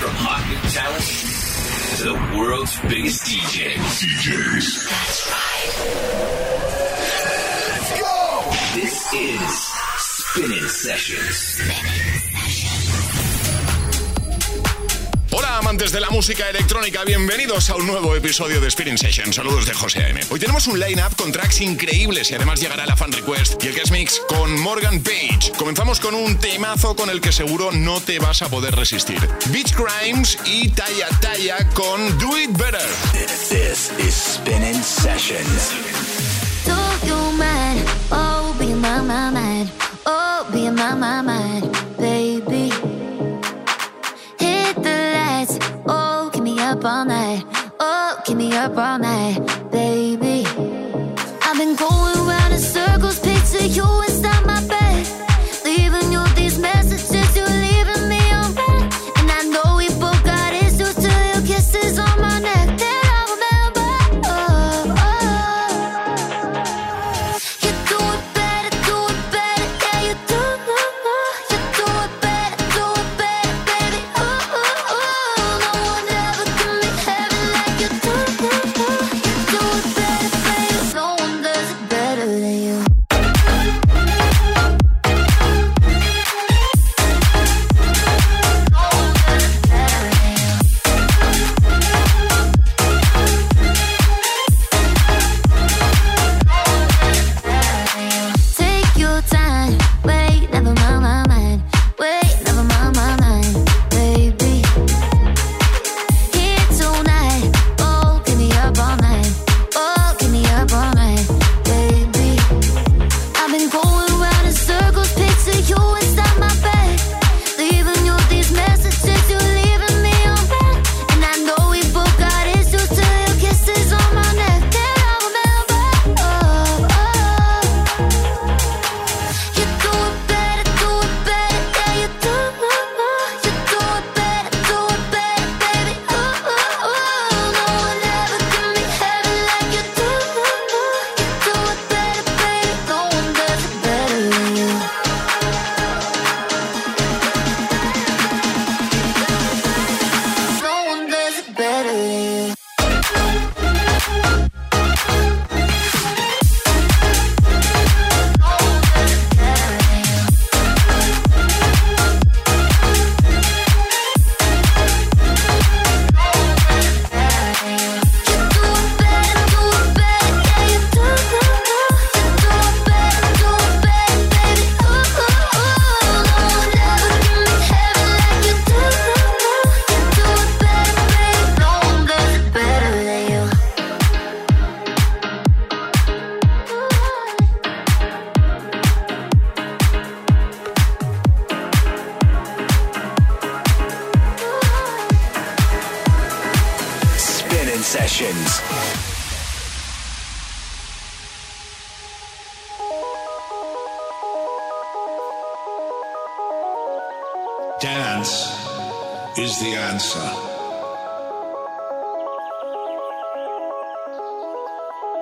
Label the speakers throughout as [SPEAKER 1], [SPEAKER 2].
[SPEAKER 1] From hot talent to the world's biggest DJs. DJs. That's right. Let's go. This is Spinnin Sessions. Spinnin
[SPEAKER 2] Hola amantes de la música electrónica, bienvenidos a un nuevo episodio de Spinning Session. Saludos de José A.M. Hoy tenemos un line-up con tracks increíbles y además llegará la fan request y el guest mix con Morgan Page. Comenzamos con un temazo con el que seguro no te vas a poder resistir. Beach Crimes y Taya Taya con Do It Better.
[SPEAKER 1] This is Spinning Sessions.
[SPEAKER 3] Do you mind? Oh, be my, my, mind. Oh, be my, my, mind, up all night. Oh, keep me up all night, baby. I've been going round in circles, picture you inside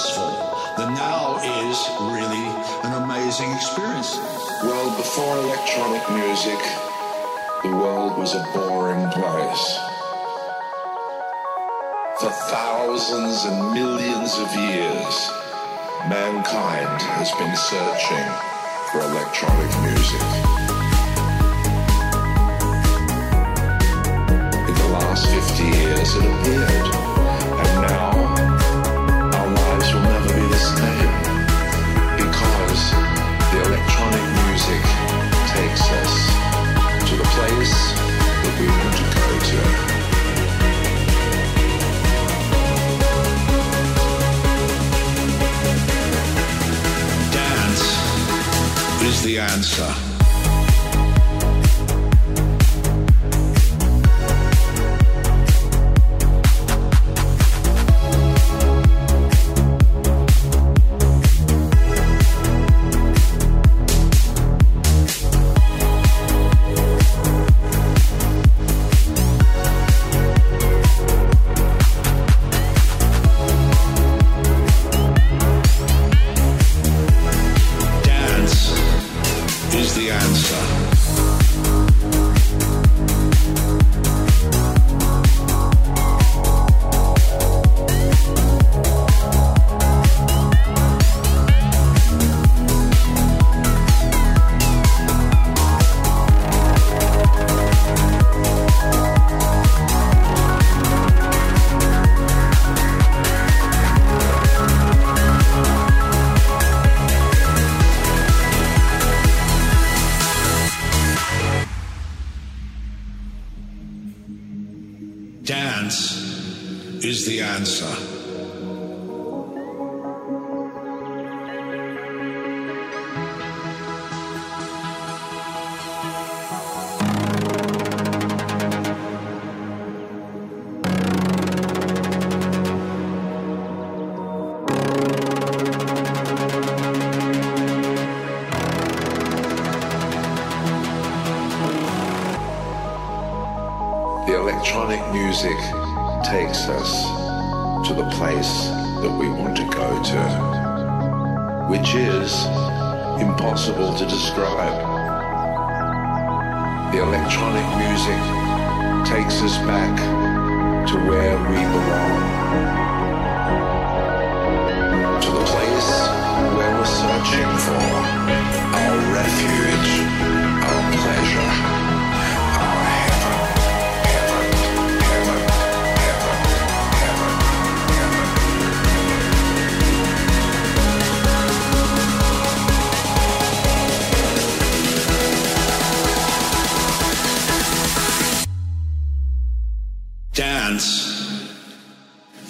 [SPEAKER 3] The now is really an amazing experience. Well, before electronic music, the world was a boring place. For thousands and millions of years, mankind has been searching for electronic music.
[SPEAKER 2] In the last 50 years it appeared. Answer.
[SPEAKER 4] Is the answer.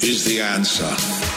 [SPEAKER 1] Sesiones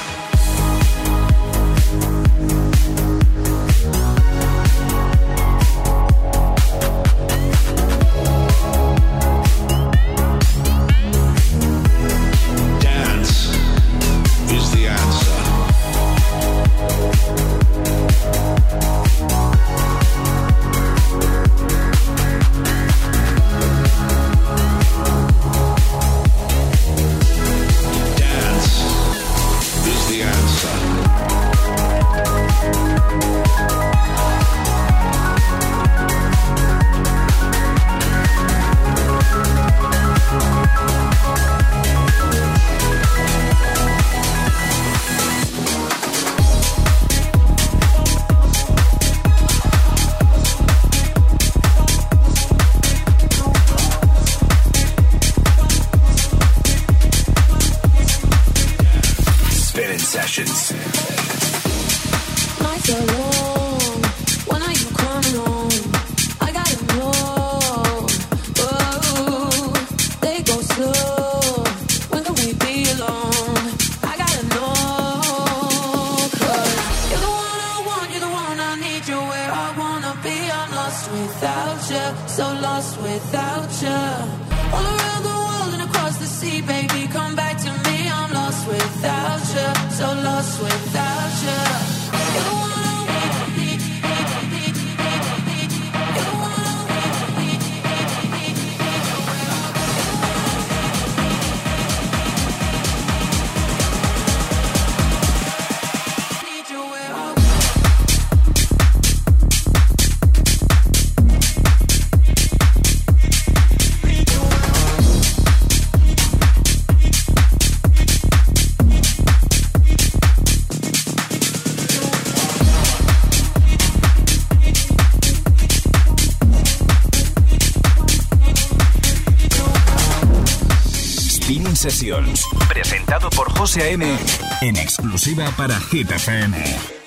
[SPEAKER 1] En exclusiva para Hit FM.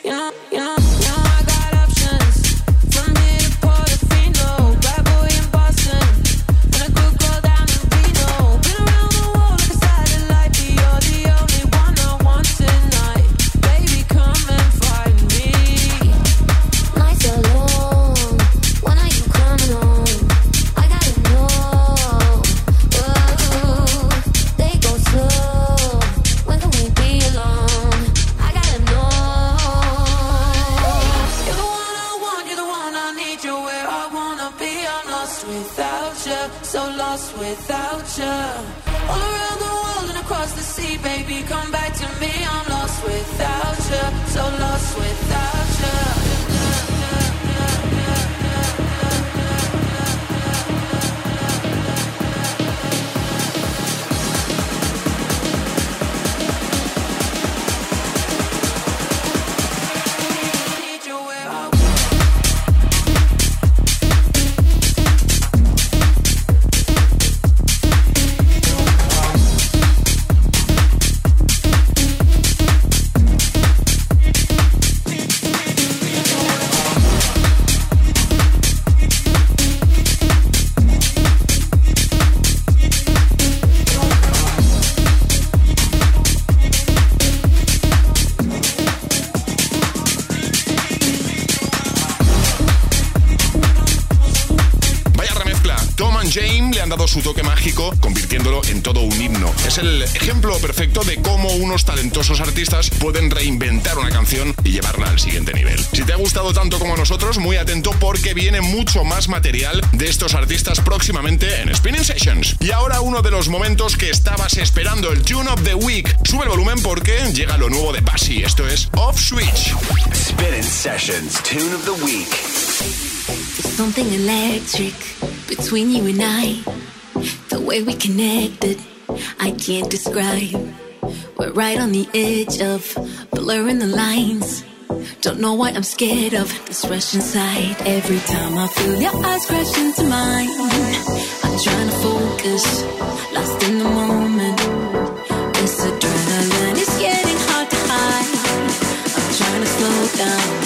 [SPEAKER 2] Convirtiéndolo en todo un himno. Es el ejemplo perfecto de cómo unos talentosos artistas pueden reinventar una canción y llevarla al siguiente nivel. Si te ha gustado tanto como a nosotros, muy atento porque viene mucho más material de estos artistas próximamente en Spinning Sessions. Y ahora uno de los momentos que estabas esperando, el Tune of the Week. Sube el volumen porque llega lo nuevo de Bassy. Esto es Off Switch.
[SPEAKER 5] Spinning Sessions Tune of the Week.
[SPEAKER 6] something electric between you and I. The way we connected, I can't describe. We're right on the edge of blurring the lines. Don't know why I'm scared of this rush inside. Every time I feel your eyes crash into mine, I'm trying to focus, lost in the moment. This adrenaline is getting hard to hide. I'm trying to slow down.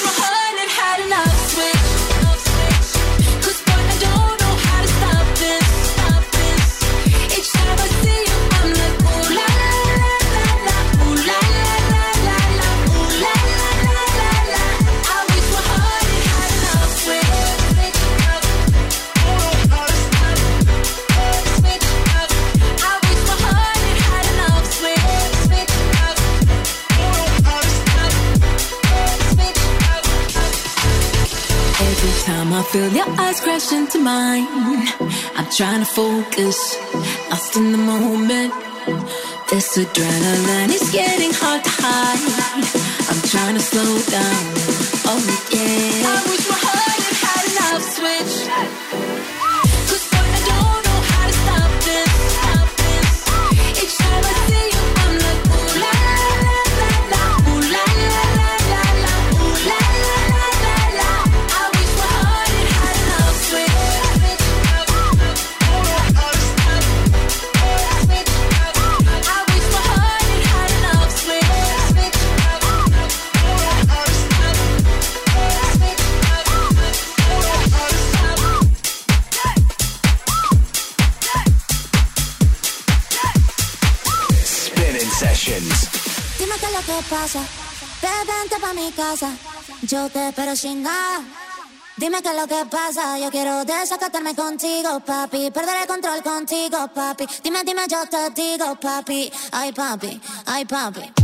[SPEAKER 6] Feel your eyes crash into mine. I'm trying to focus, lost in the moment. This adrenaline is getting hard to hide. I'm trying to slow down, oh yeah. I wish my heart had had enough switch.
[SPEAKER 7] Mi casa. Yo te espero sin. Dime qué es lo que pasa. Yo quiero desacatarme contigo, papi. Perder el control contigo, papi. Dime, dime, yo te digo, papi. Ay, papi, ay, papi.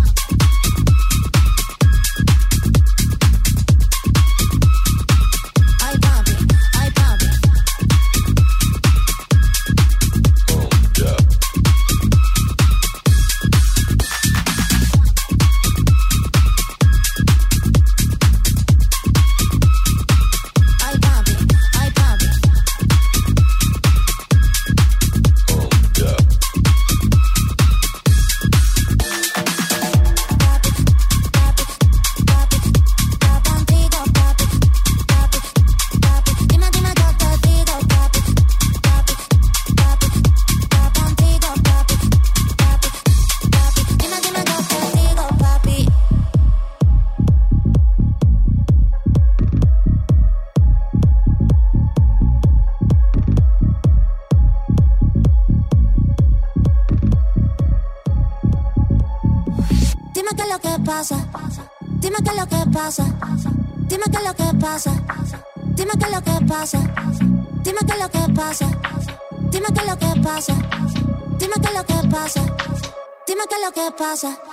[SPEAKER 7] 三。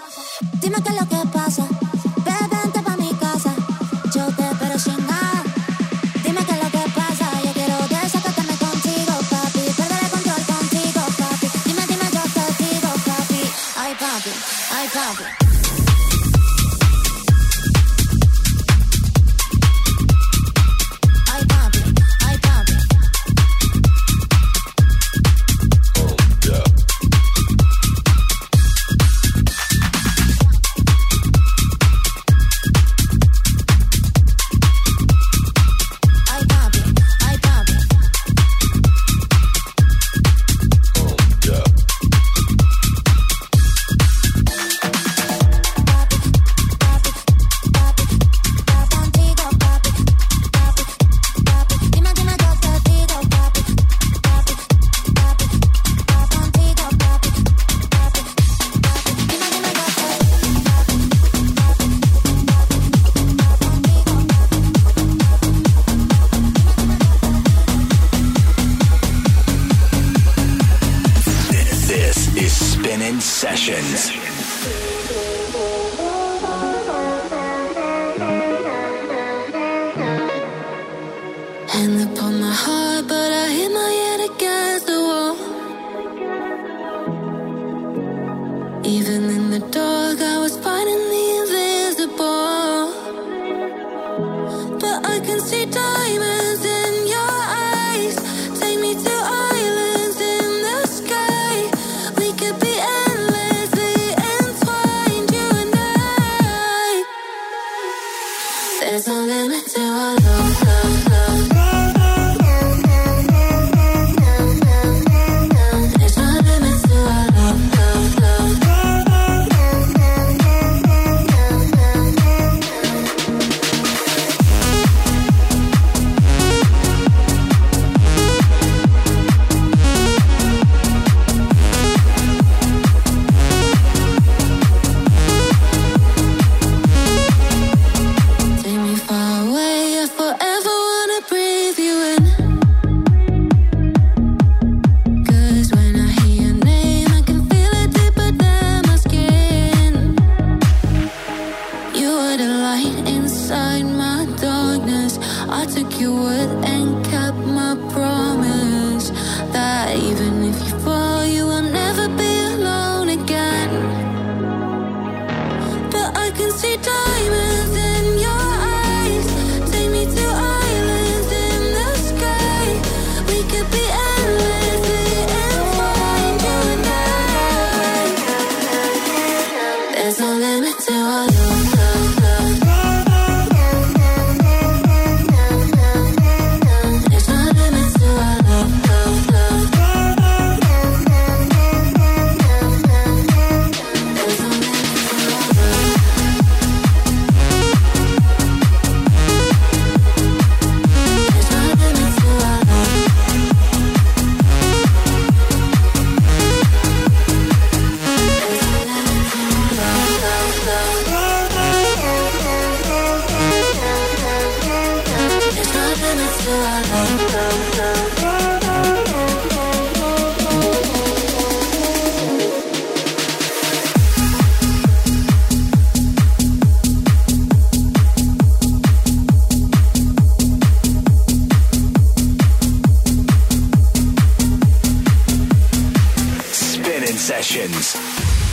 [SPEAKER 7] sessions.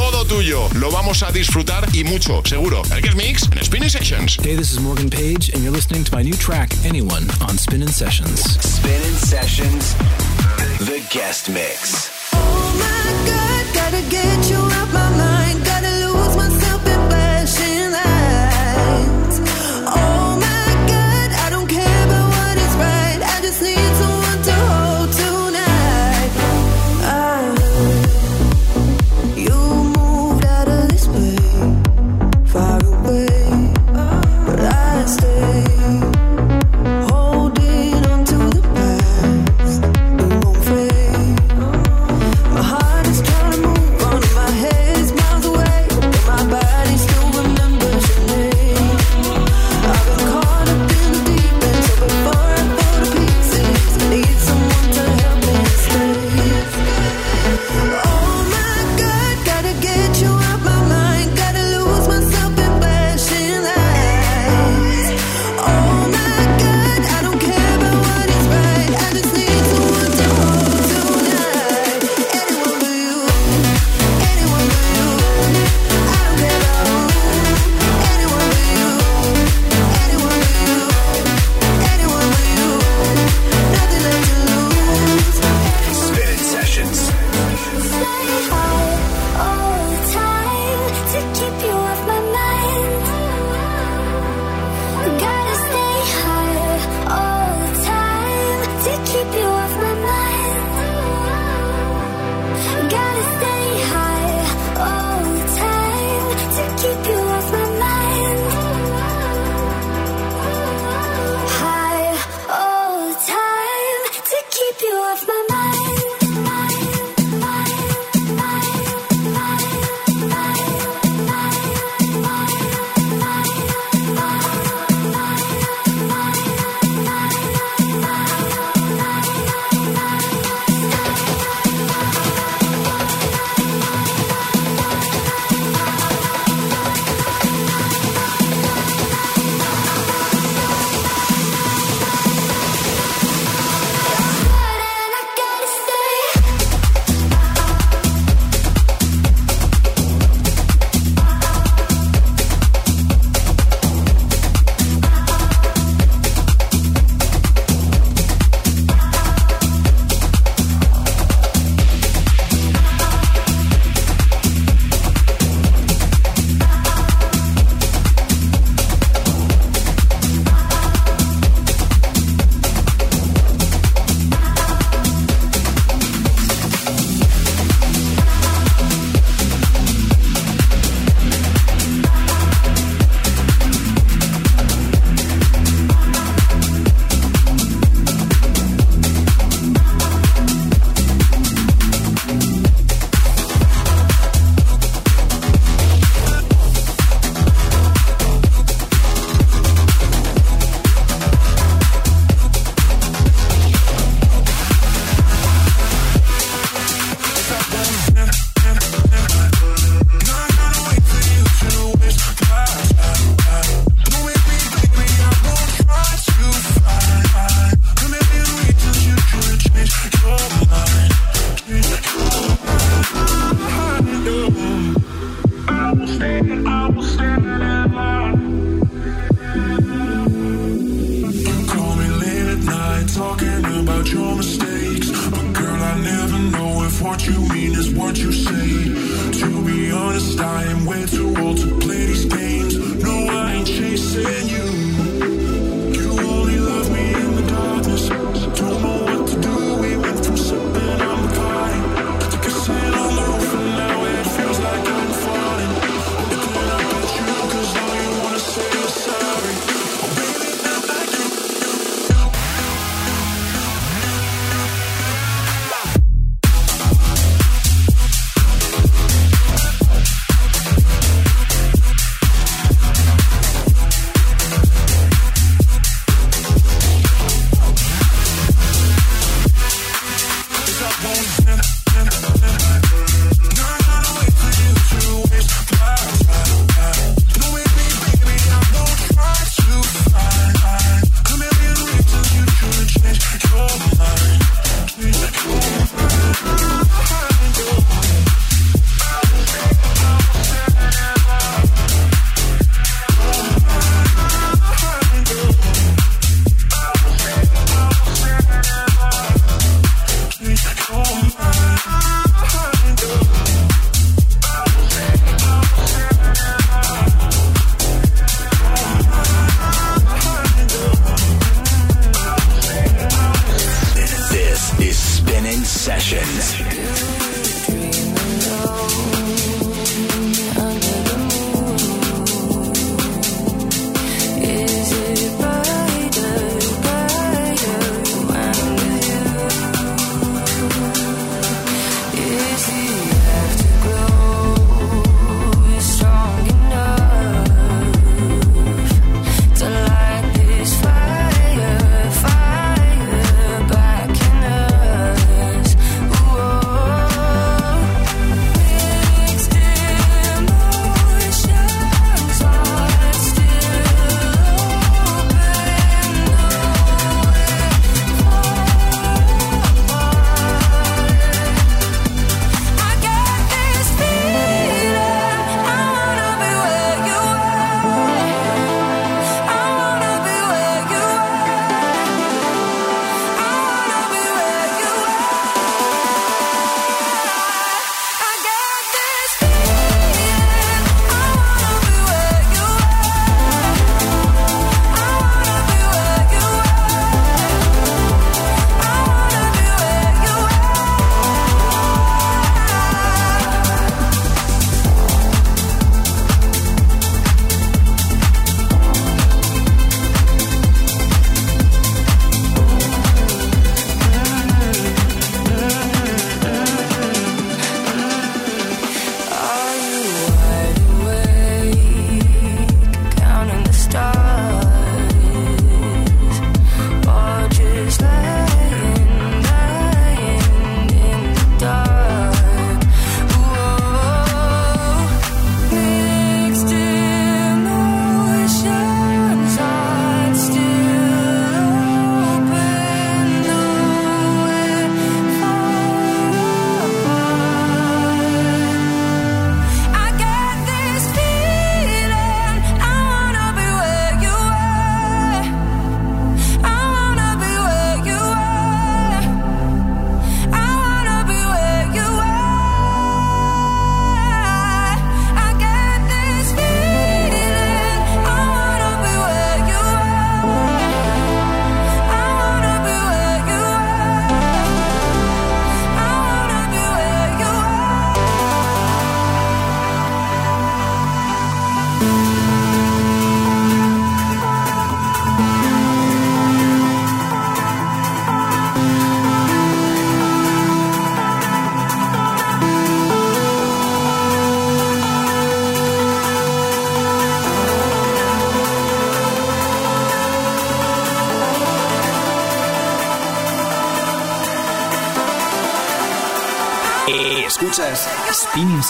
[SPEAKER 7] todo tuyo. Lo
[SPEAKER 2] vamos a disfrutar y mucho, seguro. El Get Mix en Spinning Sessions.
[SPEAKER 3] Hey, this is Morgan Page and you're listening to my new track, Anyone, on Spinning
[SPEAKER 1] Sessions.
[SPEAKER 5] Spinning Sessions,
[SPEAKER 8] The Guest Mix. Oh my God, gotta get you out
[SPEAKER 9] my mind,
[SPEAKER 6] gotta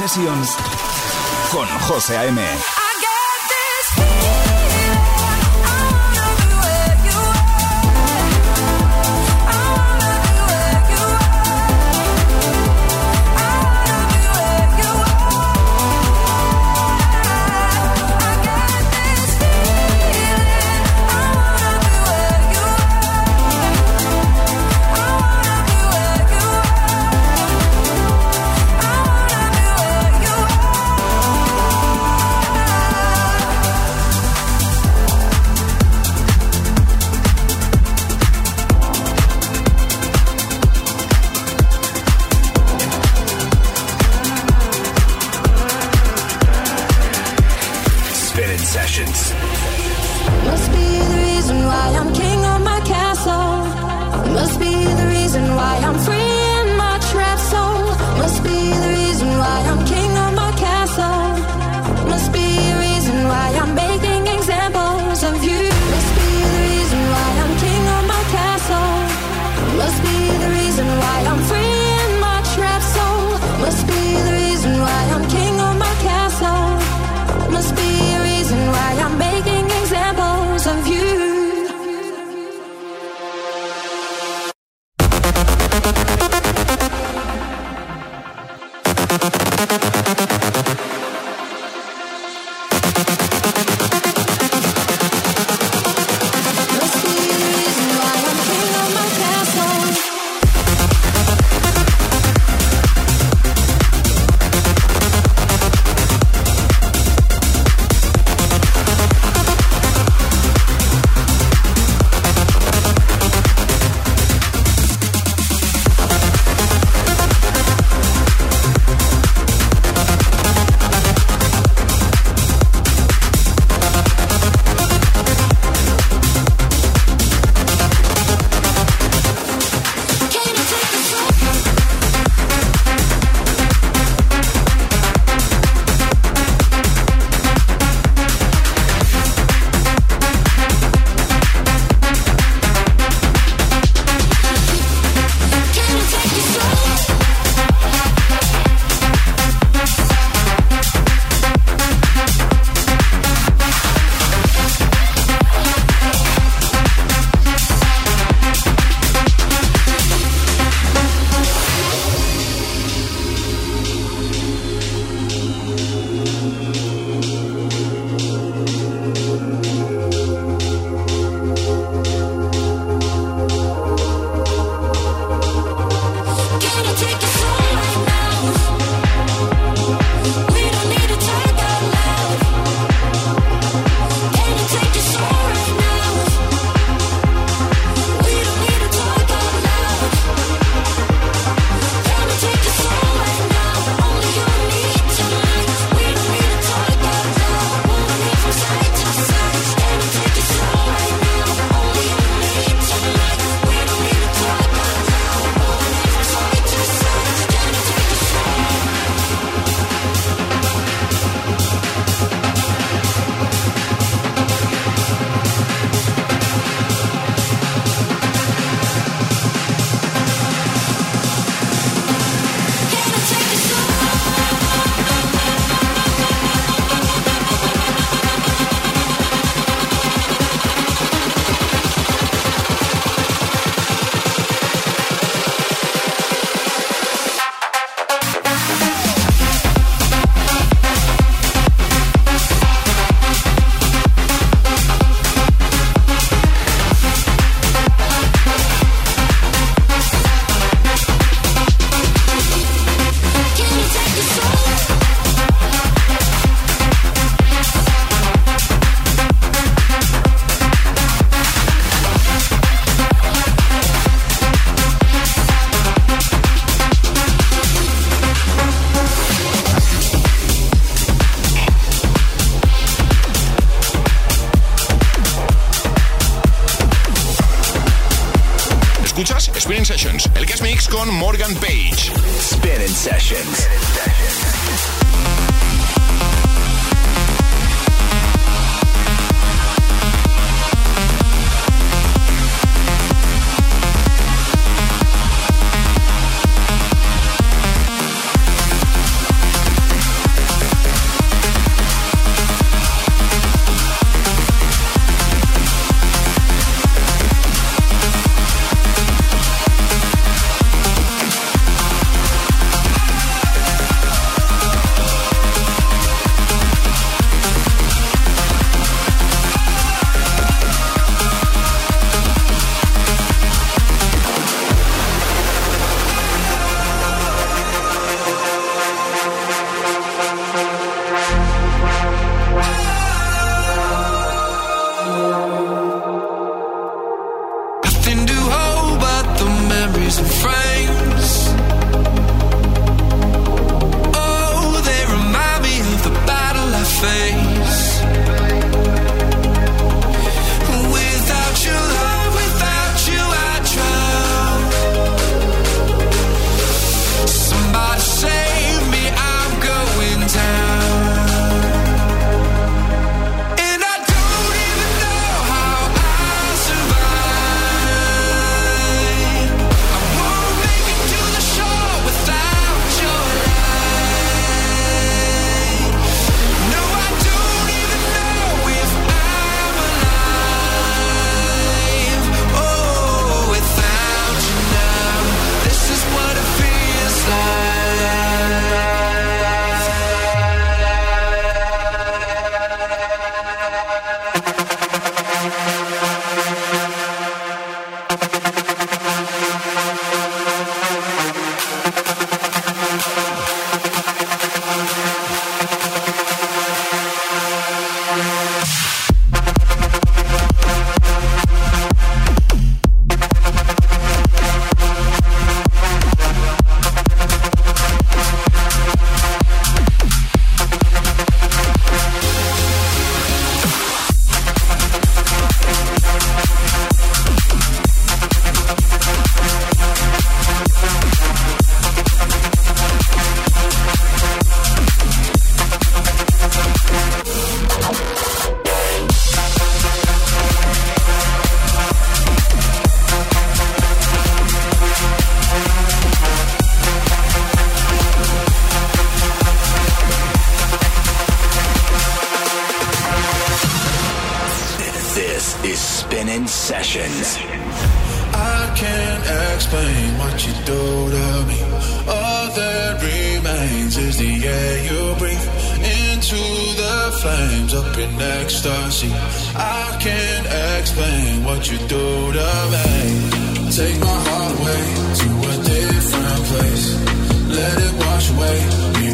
[SPEAKER 6] Sessions con José A.M.
[SPEAKER 10] con Morgan Page. Spin in Sessions.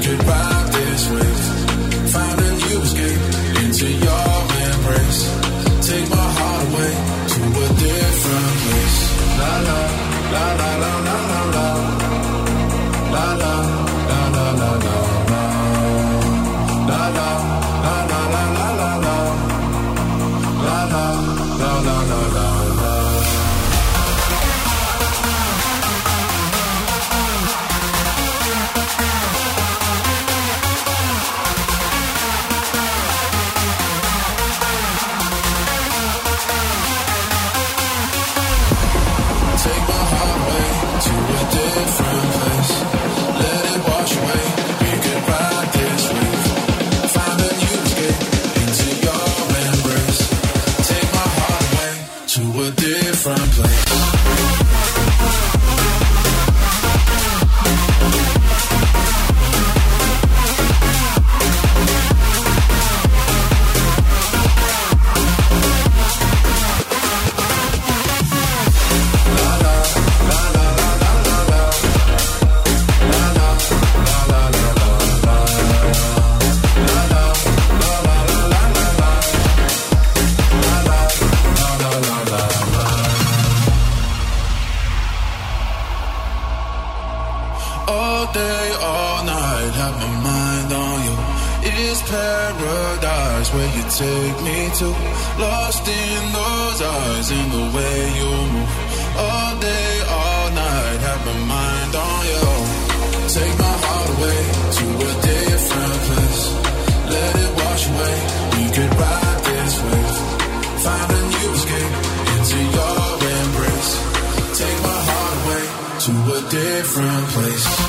[SPEAKER 10] goodbye. Different place.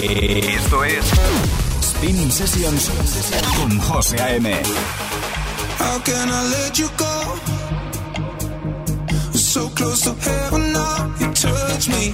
[SPEAKER 11] Esto es Spinnin Sessions con José A.M.
[SPEAKER 12] How can I let you go? So close to heaven now, you touch me.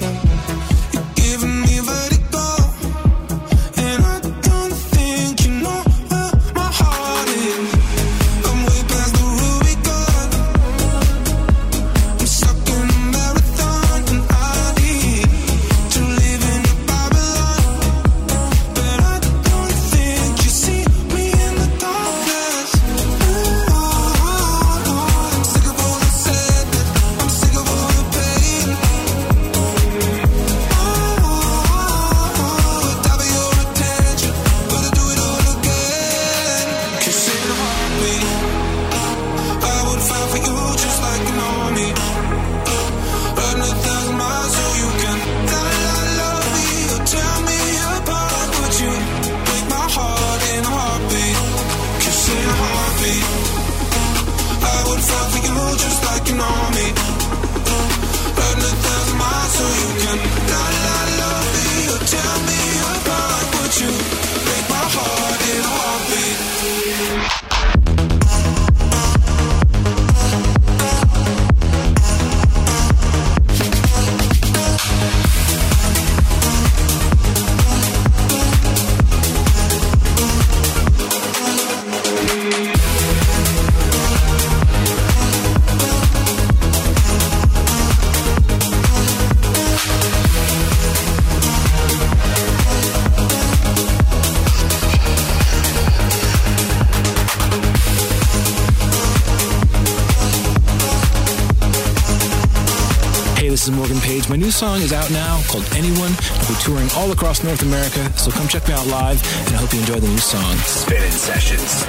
[SPEAKER 13] My new song is out now called Anyone. I'll be touring all across North America, so come check me out live, and I hope you enjoy the new song.
[SPEAKER 11] Spinnin Sessions.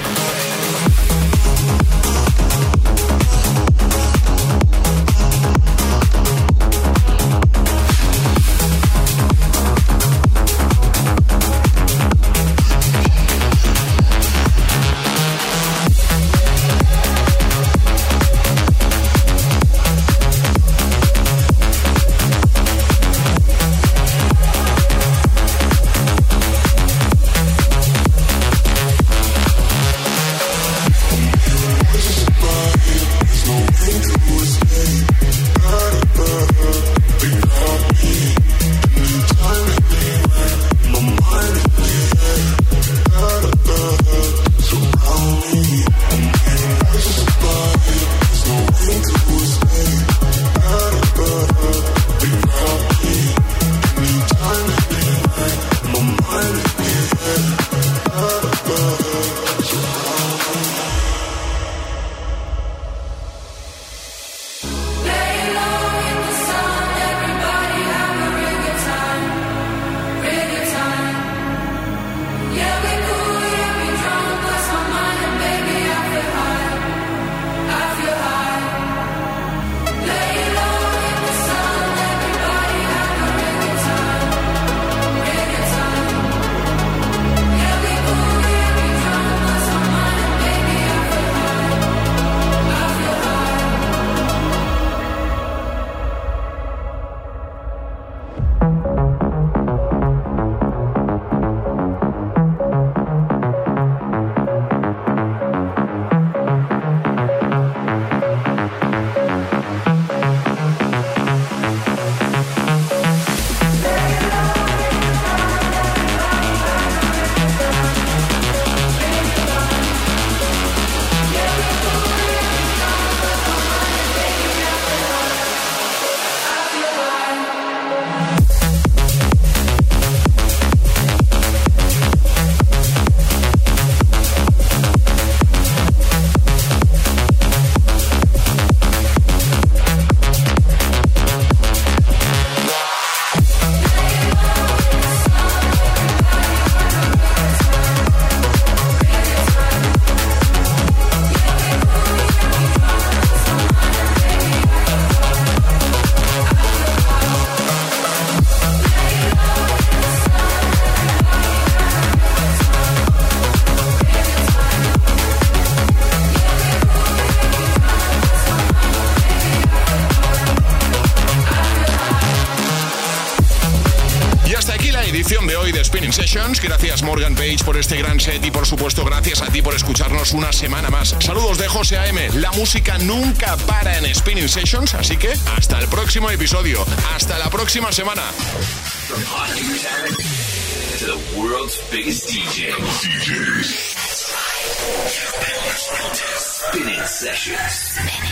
[SPEAKER 2] Una semana más. Saludos de José A.M. La música nunca para en Spinning Sessions, así que hasta el próximo episodio. Hasta la próxima semana.
[SPEAKER 14] Spinning Sessions.